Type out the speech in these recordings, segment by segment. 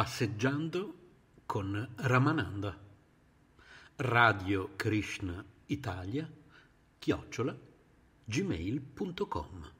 Passeggiando con Ramananda. Radio Krishna Italia, chiocciola, gmail.com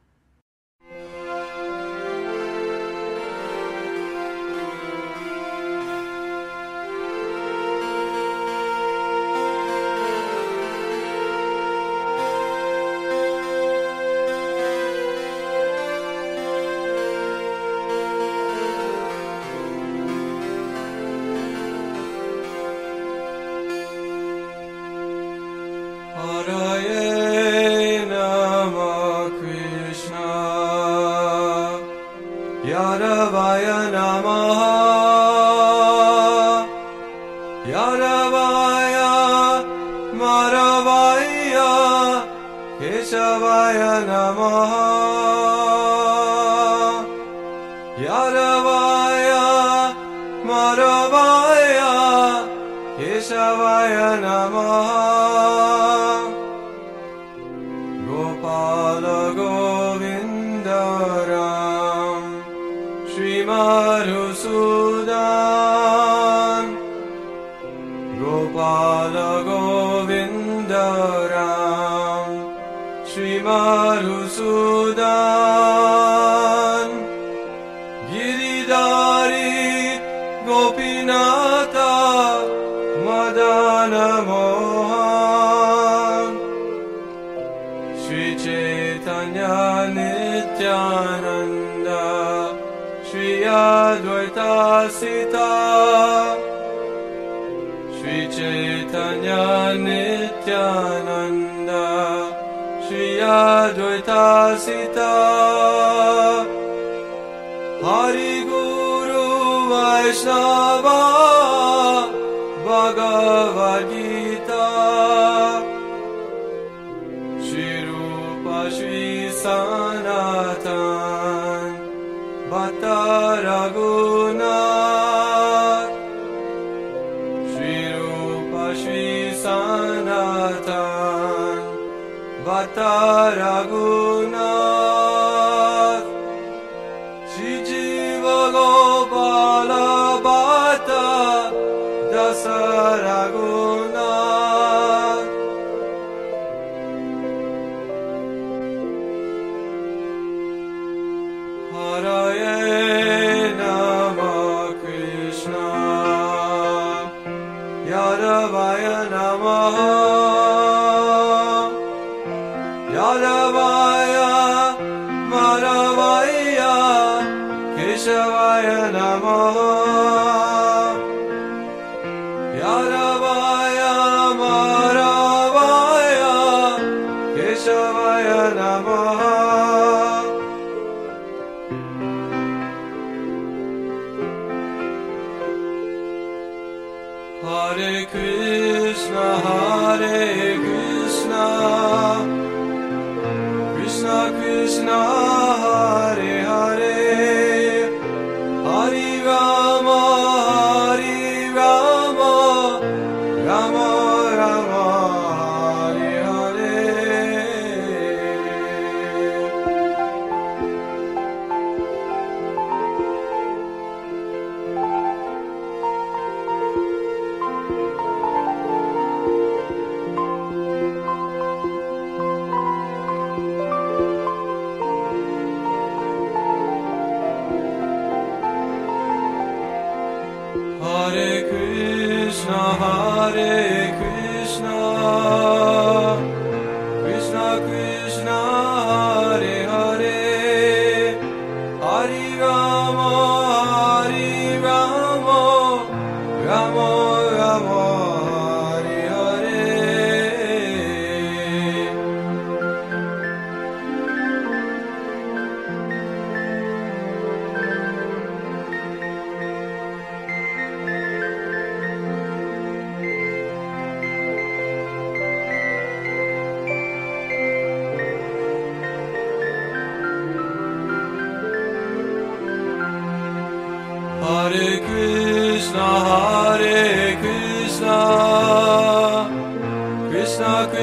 Yadavaya Madhavaya Keshavaya Namah. Nand Shriya द्वैतासिता Hari गोरो Yaravayan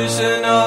Krishna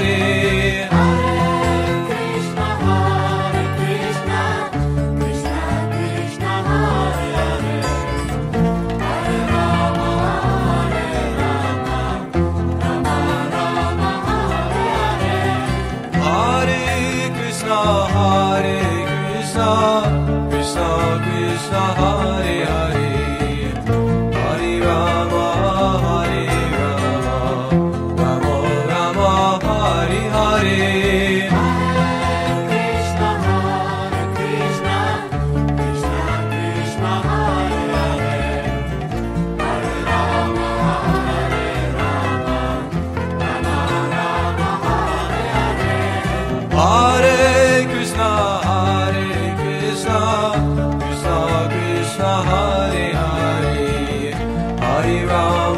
Hare be wrong.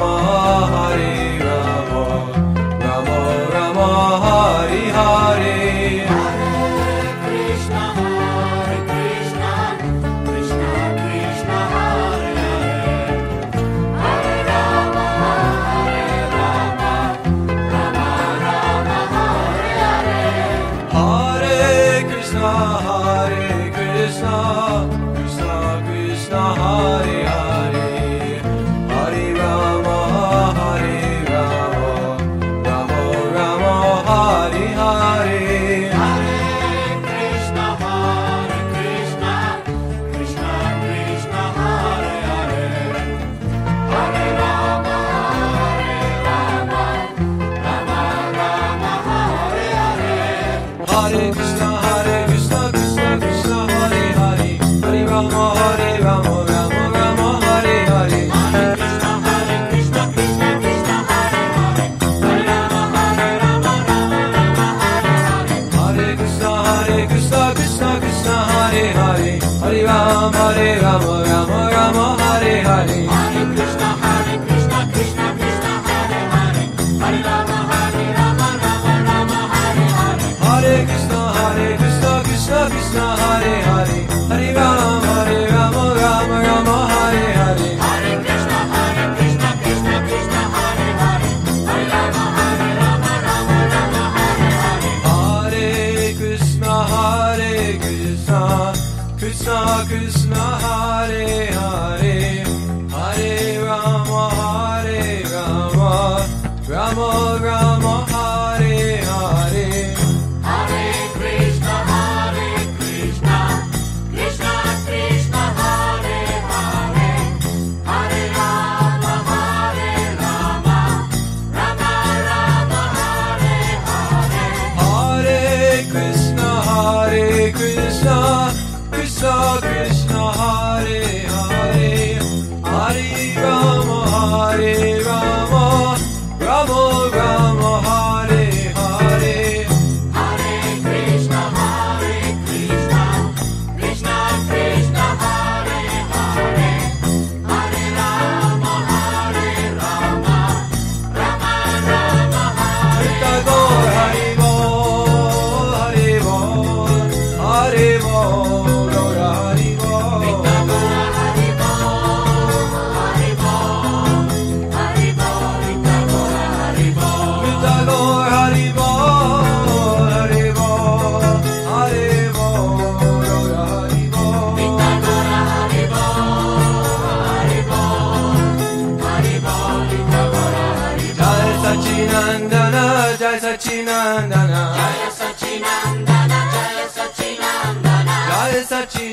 Hare Hare. Hare Rama Hare Rama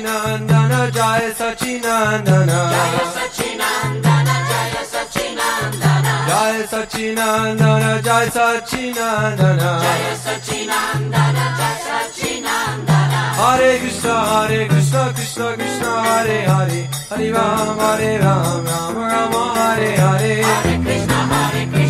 Sachinandana Jaya Sachinandana. Jaya Sachinandana Jaya Sachinandana. Jaya Sachinandana Jaya Sachinandana. Jaya Sachinandana Jaya Sachinandana. Hare Krishna Hare Krishna Krishna Krishna Hare Hare. Hare Ram Hare Ram Ram Ram Hare Hare. Hare Krishna Hare Krishna. Krishna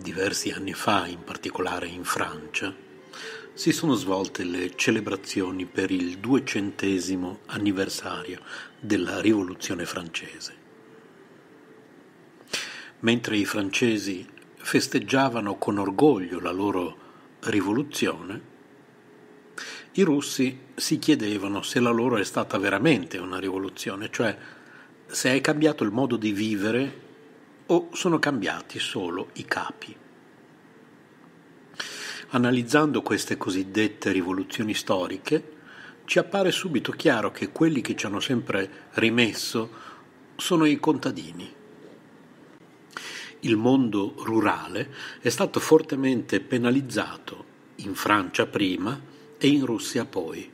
diversi anni fa, in particolare in Francia, si sono svolte le celebrazioni per il duecentesimo anniversario della Rivoluzione francese. Mentre i francesi festeggiavano con orgoglio la loro rivoluzione, i russi si chiedevano se la loro è stata veramente una rivoluzione, cioè se è cambiato il modo di vivere o sono cambiati solo i capi. Analizzando queste cosiddette rivoluzioni storiche, ci appare subito chiaro che quelli che ci hanno sempre rimesso sono i contadini. Il mondo rurale è stato fortemente penalizzato in Francia prima e in Russia poi.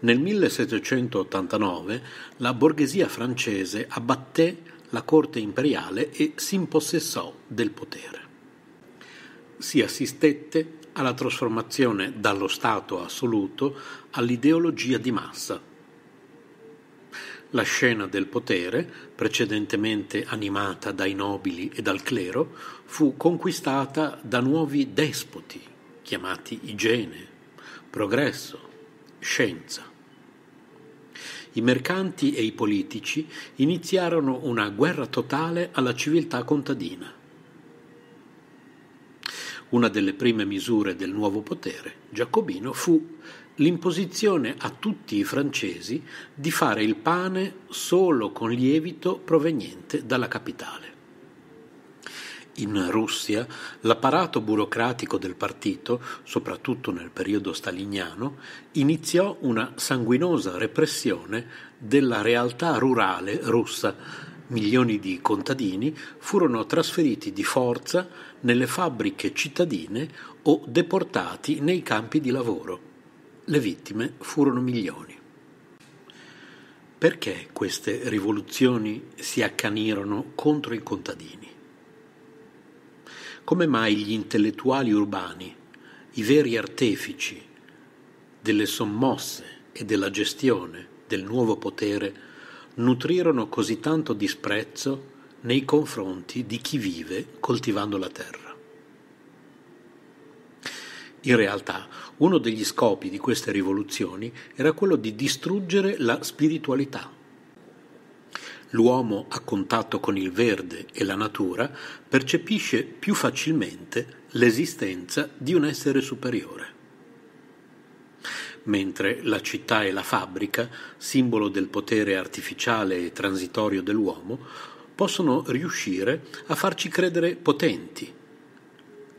Nel 1789 la borghesia francese abbatté la corte imperiale e si impossessò del potere. Si assistette alla trasformazione dallo Stato assoluto all'ideologia di massa. La scena del potere, precedentemente animata dai nobili e dal clero, fu conquistata da nuovi despoti, chiamati igiene, progresso, scienza. I mercanti e i politici iniziarono una guerra totale alla civiltà contadina. Una delle prime misure del nuovo potere giacobino fu l'imposizione a tutti i francesi di fare il pane solo con lievito proveniente dalla capitale. In Russia l'apparato burocratico del partito, soprattutto nel periodo staliniano, iniziò una sanguinosa repressione della realtà rurale russa. Milioni di contadini furono trasferiti di forza nelle fabbriche cittadine o deportati nei campi di lavoro. Le vittime furono milioni. Perché queste rivoluzioni si accanirono contro i contadini? Come mai gli intellettuali urbani, i veri artefici delle sommosse e della gestione del nuovo potere, nutrirono così tanto disprezzo nei confronti di chi vive coltivando la terra? In realtà, uno degli scopi di queste rivoluzioni era quello di distruggere la spiritualità. L'uomo a contatto con il verde e la natura percepisce più facilmente l'esistenza di un essere superiore. Mentre la città e la fabbrica, simbolo del potere artificiale e transitorio dell'uomo, possono riuscire a farci credere potenti.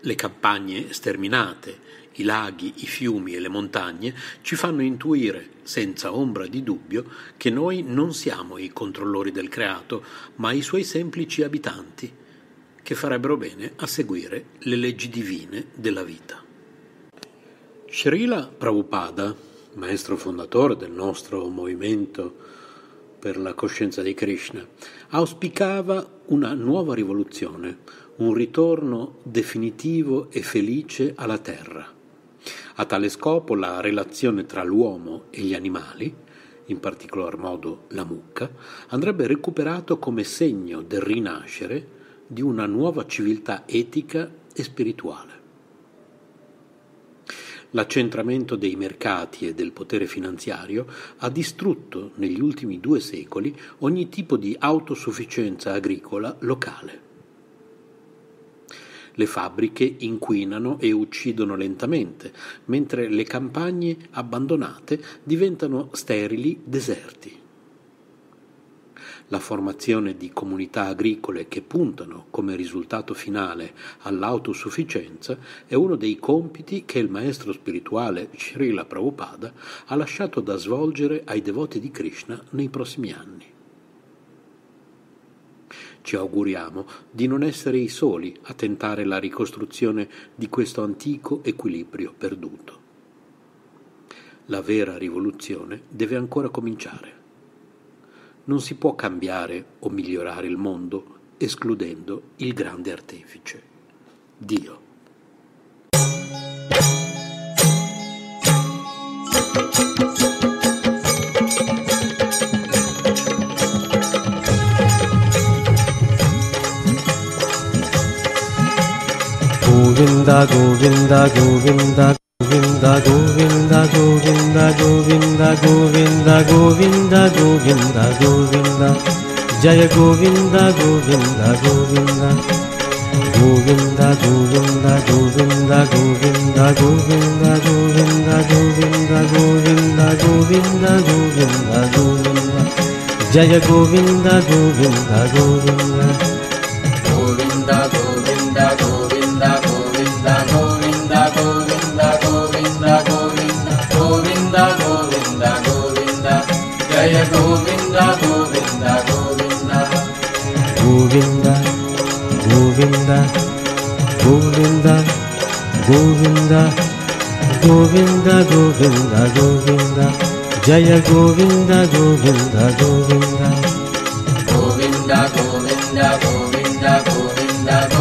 Le campagne sterminate, i laghi, i fiumi e le montagne ci fanno intuire, senza ombra di dubbio, che noi non siamo i controllori del creato, ma i suoi semplici abitanti, che farebbero bene a seguire le leggi divine della vita. Srila Prabhupada, maestro fondatore del nostro movimento per la coscienza di Krishna, auspicava una nuova rivoluzione, un ritorno definitivo e felice alla terra. A tale scopo la relazione tra l'uomo e gli animali, in particolar modo la mucca, andrebbe recuperato come segno del rinascere di una nuova civiltà etica e spirituale. L'accentramento dei mercati e del potere finanziario ha distrutto negli ultimi due secoli ogni tipo di autosufficienza agricola locale. Le fabbriche inquinano e uccidono lentamente, mentre le campagne abbandonate diventano sterili deserti. La formazione di comunità agricole che puntano come risultato finale all'autosufficienza è uno dei compiti che il maestro spirituale Srila Prabhupada ha lasciato da svolgere ai devoti di Krishna nei prossimi anni. Ci auguriamo di non essere i soli a tentare la ricostruzione di questo antico equilibrio perduto. La vera rivoluzione deve ancora cominciare. Non si può cambiare o migliorare il mondo escludendo il grande artefice, Dio. Govind Govind Govind Govind Govind Govind Govind Govind Govind Govind Govind जय गोविन्द गोविन्द गोविन्द गोविन्द गोविन्द गोविन्द गोविन्द गोविन्द गोविन्द गोविन्द गोविन्द गोविन्द गोविन्द गोविन्द जय Govind Govind Govind Govind Govind Govind Govinda, Govinda, Jaya Govinda, Govinda, Govinda. Govinda, Govinda, Govinda, Govinda, Govinda, Govinda, Govinda, Jaya Govinda, Govinda, Govinda. Govinda, Govinda, Govinda, Govinda,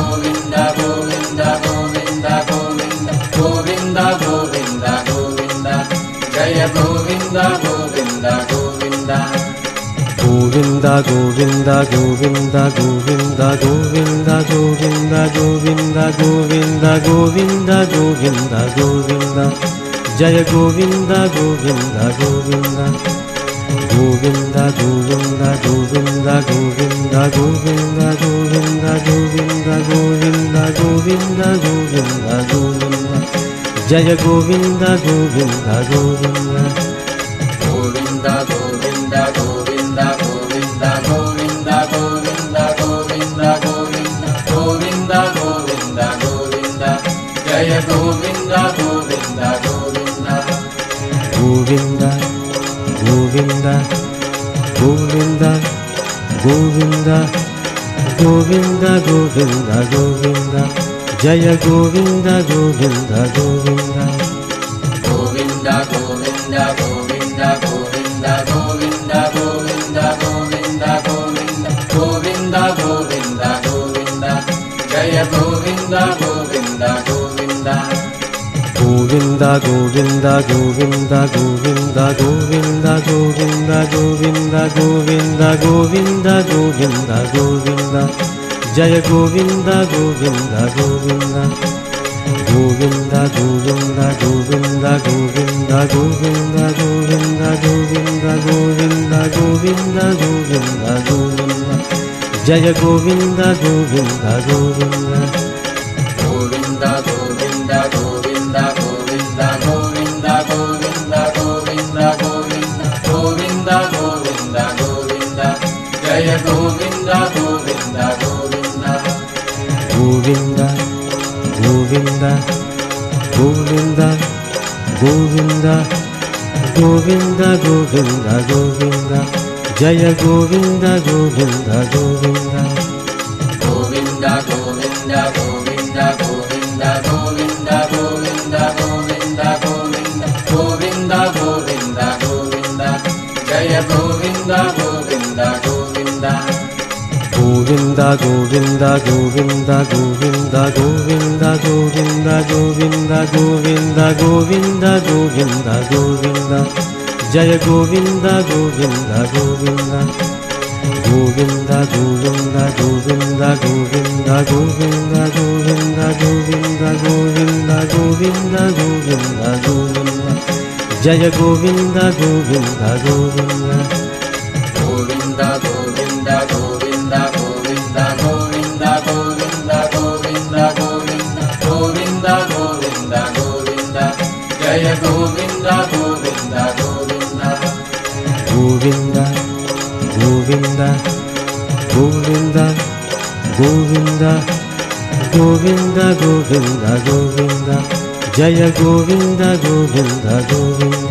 Govinda Govinda Govinda Govinda Govinda Govinda Govinda Govinda Govinda Govinda Govinda जय गोविन्दा गोविन्दा गोविन्दा गोविन्दा गोविन्दा गोविन्दा गोविन्दा गोविन्दा गोविन्दा गोविन्दा गोविन्दा गोविन्दा गोविन्दा गोविन्दा जय Govinda Govinda Govinda Jaya Govinda Govinda Govinda Govinda Govinda Govinda Govinda Govinda Govinda Govinda Govinda Jaya Govinda Govinda Govinda Govinda Govinda Govinda Govinda Govinda Govinda Govinda Govinda Govinda Govinda Govinda Jaya Govinda Govinda Govinda Govinda Govinda Govinda Govinda Govinda Govinda Govinda Govinda Govinda Govinda Govinda Jaya Govinda Govinda Govinda Govinda Govinda Govinda Govinda Govinda Govinda Govinda Govinda Govinda Govinda Govinda Jaya Govinda Govinda Govinda Govinda Govinda Govinda Govinda Govinda Govinda Govinda Govinda Govinda Govinda Govinda Govinda Govinda Jaya Govinda Govinda Govinda Govinda Govinda Govinda Govinda Govinda Govinda Govinda Govinda Govinda Govinda Govinda Jaya Govinda Govinda Govinda Govinda Govinda Govinda Govinda Govinda Govinda Govinda Govinda Govinda Govinda Govinda Jaya Govinda Govinda Govinda Govinda Govinda Govinda Govinda Govinda Govinda Govinda Govinda Govinda Govinda Govinda Jaya Govinda Govinda Govind Govind Govind Govind Govind Govind Govind जय Govind Govind Govind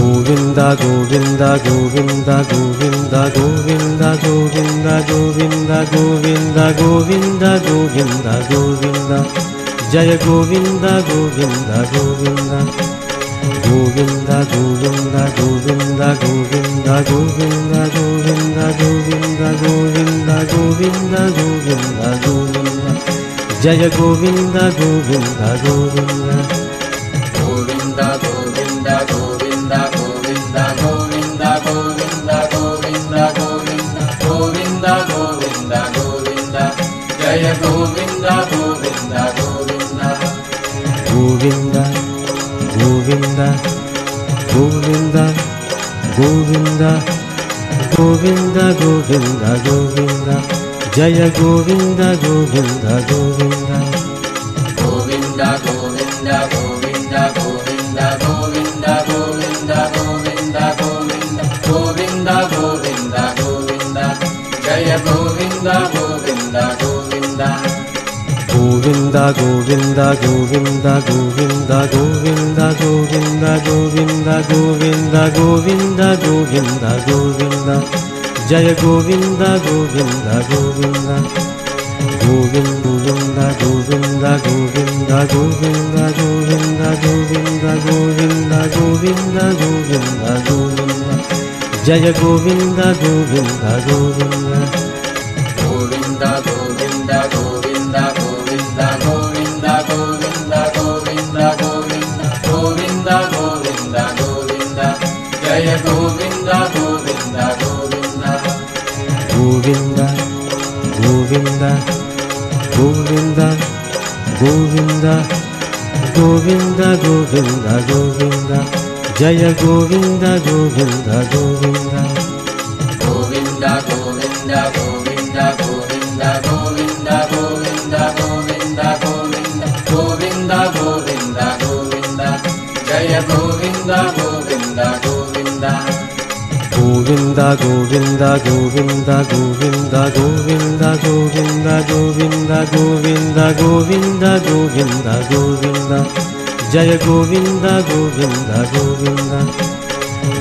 Govinda Govinda Govinda Govinda Govinda Govinda Govinda Govinda Govinda Govinda Govinda Jaya Govinda Govinda Govinda Govinda Govinda Govinda Govinda Govinda Govinda Govinda Govinda Govinda Govinda Govinda Jaya Govinda Govinda Govinda Govinda జయ గోవింద గోవింద గోవింద. గోవింద గోవింద గోవింద గోవింద గోవింద గోవింద గోవింద. జయ Govinda Govinda Govinda. Govinda Govinda Govinda Govinda Govinda Govinda Govinda Govinda Govinda Govinda Govinda Govinda Govinda Govinda Jaya Govinda Govinda Govinda Govinda Govinda Govinda Govinda Govinda Govinda Govinda Govinda Govinda Govinda Govinda Jaya Govinda Govinda Govinda Govinda Govinda Govinda ಜಯ ಗೋವಿಂದ ಗೋವಿಂದ ಗೋವಿಂದ गोविन्द गोविन्द गोविन्द गोविन्द गोविन्द गोविन्द गोविन्द गोविन्द गोविन्द गोविन्द गोविन्द जय गोविन्द गोविन्द गोविन्द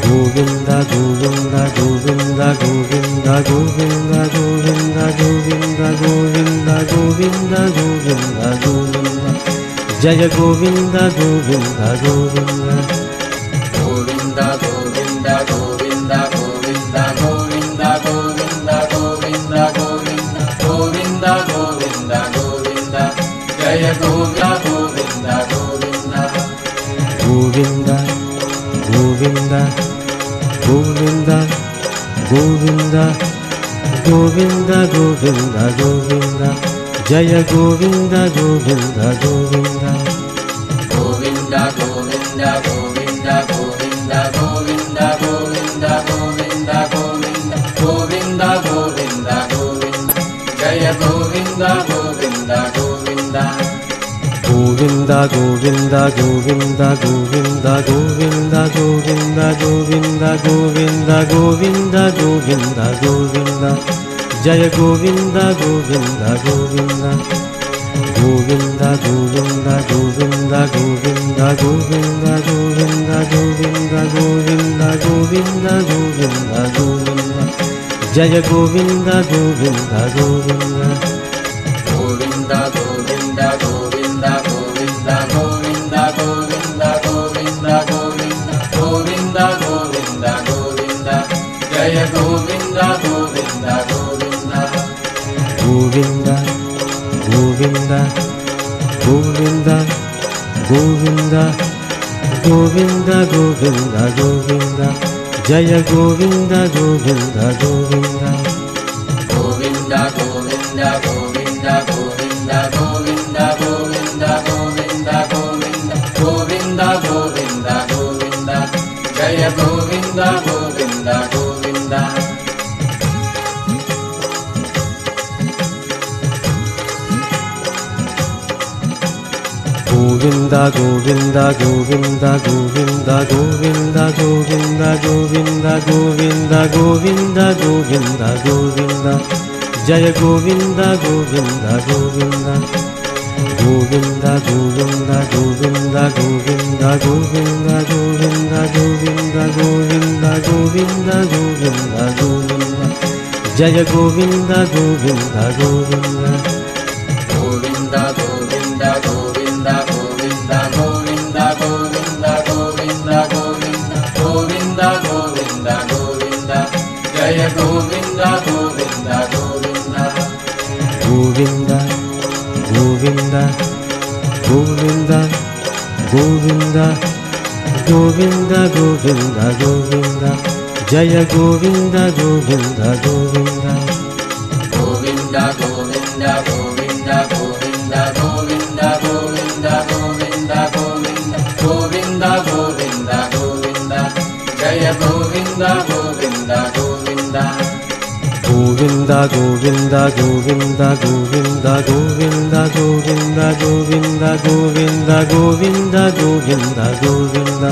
गोविन्द गोविन्द गोविन्द गोविन्द गोविन्द गोविन्द गोविन्द गोविन्द गोविन्द गोविन्द गोविन्द जय Govind Govind Govind Govinda, Govinda, Govinda, Govinda, Govinda, Govinda, Jaya Govinda, Govinda, Govinda, Govinda Govinda Govinda Govinda Govinda Govinda Govinda Govinda Govinda Govinda Govinda Jaya Govinda Govinda Govinda Govinda, Govinda, Govinda, Govinda, Govinda, Govinda, Govinda, Govinda, Govinda, Govinda, Govinda, Jaya Govinda, Govinda, Govinda. Govinda, Govinda, Govinda, Govinda, Govinda, Govinda, Govinda, Govinda, Govinda, Govinda, Govinda, Jaya Govinda, Govinda, Govinda. Govinda Govinda Govind Govind Govind Govind Govind जय Govind Govind Govind Govinda, Govinda, Govinda, Govinda, Govinda, Govinda, Govinda, Govinda, Govinda, Govinda, Govinda, Jaya Govinda, Govinda, Govinda, Govinda, Govinda, Govinda, Govinda, Govinda, Govinda, Govinda, Govinda, Govinda, Govinda, Govinda, Jaya Govinda, Govinda, Govinda. Govinda Govinda Govinda Govind Govind Govind Govind Govind Govind Govind Govind Govind जय गोविन्द गोविन्द गोविन्द गोविन्द गोविन्द गोविन्द गोविन्द गोविन्द गोविन्द गोविन्द गोविन्द गोविन्द गोविन्द गोविन्द जय गोविन्द गोविन्द गोविन्द गोविन्द गोविन्द गोविन्द गोविन्द गोविन्द गोविन्द गोविन्द गोविन्द गोविन्द गोविन्द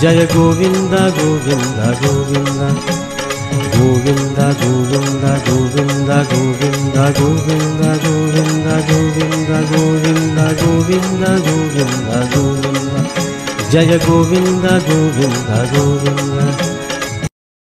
जय गोविन्द गोविन्द गोविन्द गोविन्द गोविन्द गोविन्द गोविन्द गोविन्द गोविन्द गोविन्द गोविन्द गोविन्द गोविन्द गोविन्द जय गोविन्द गोविन्द गोविन्द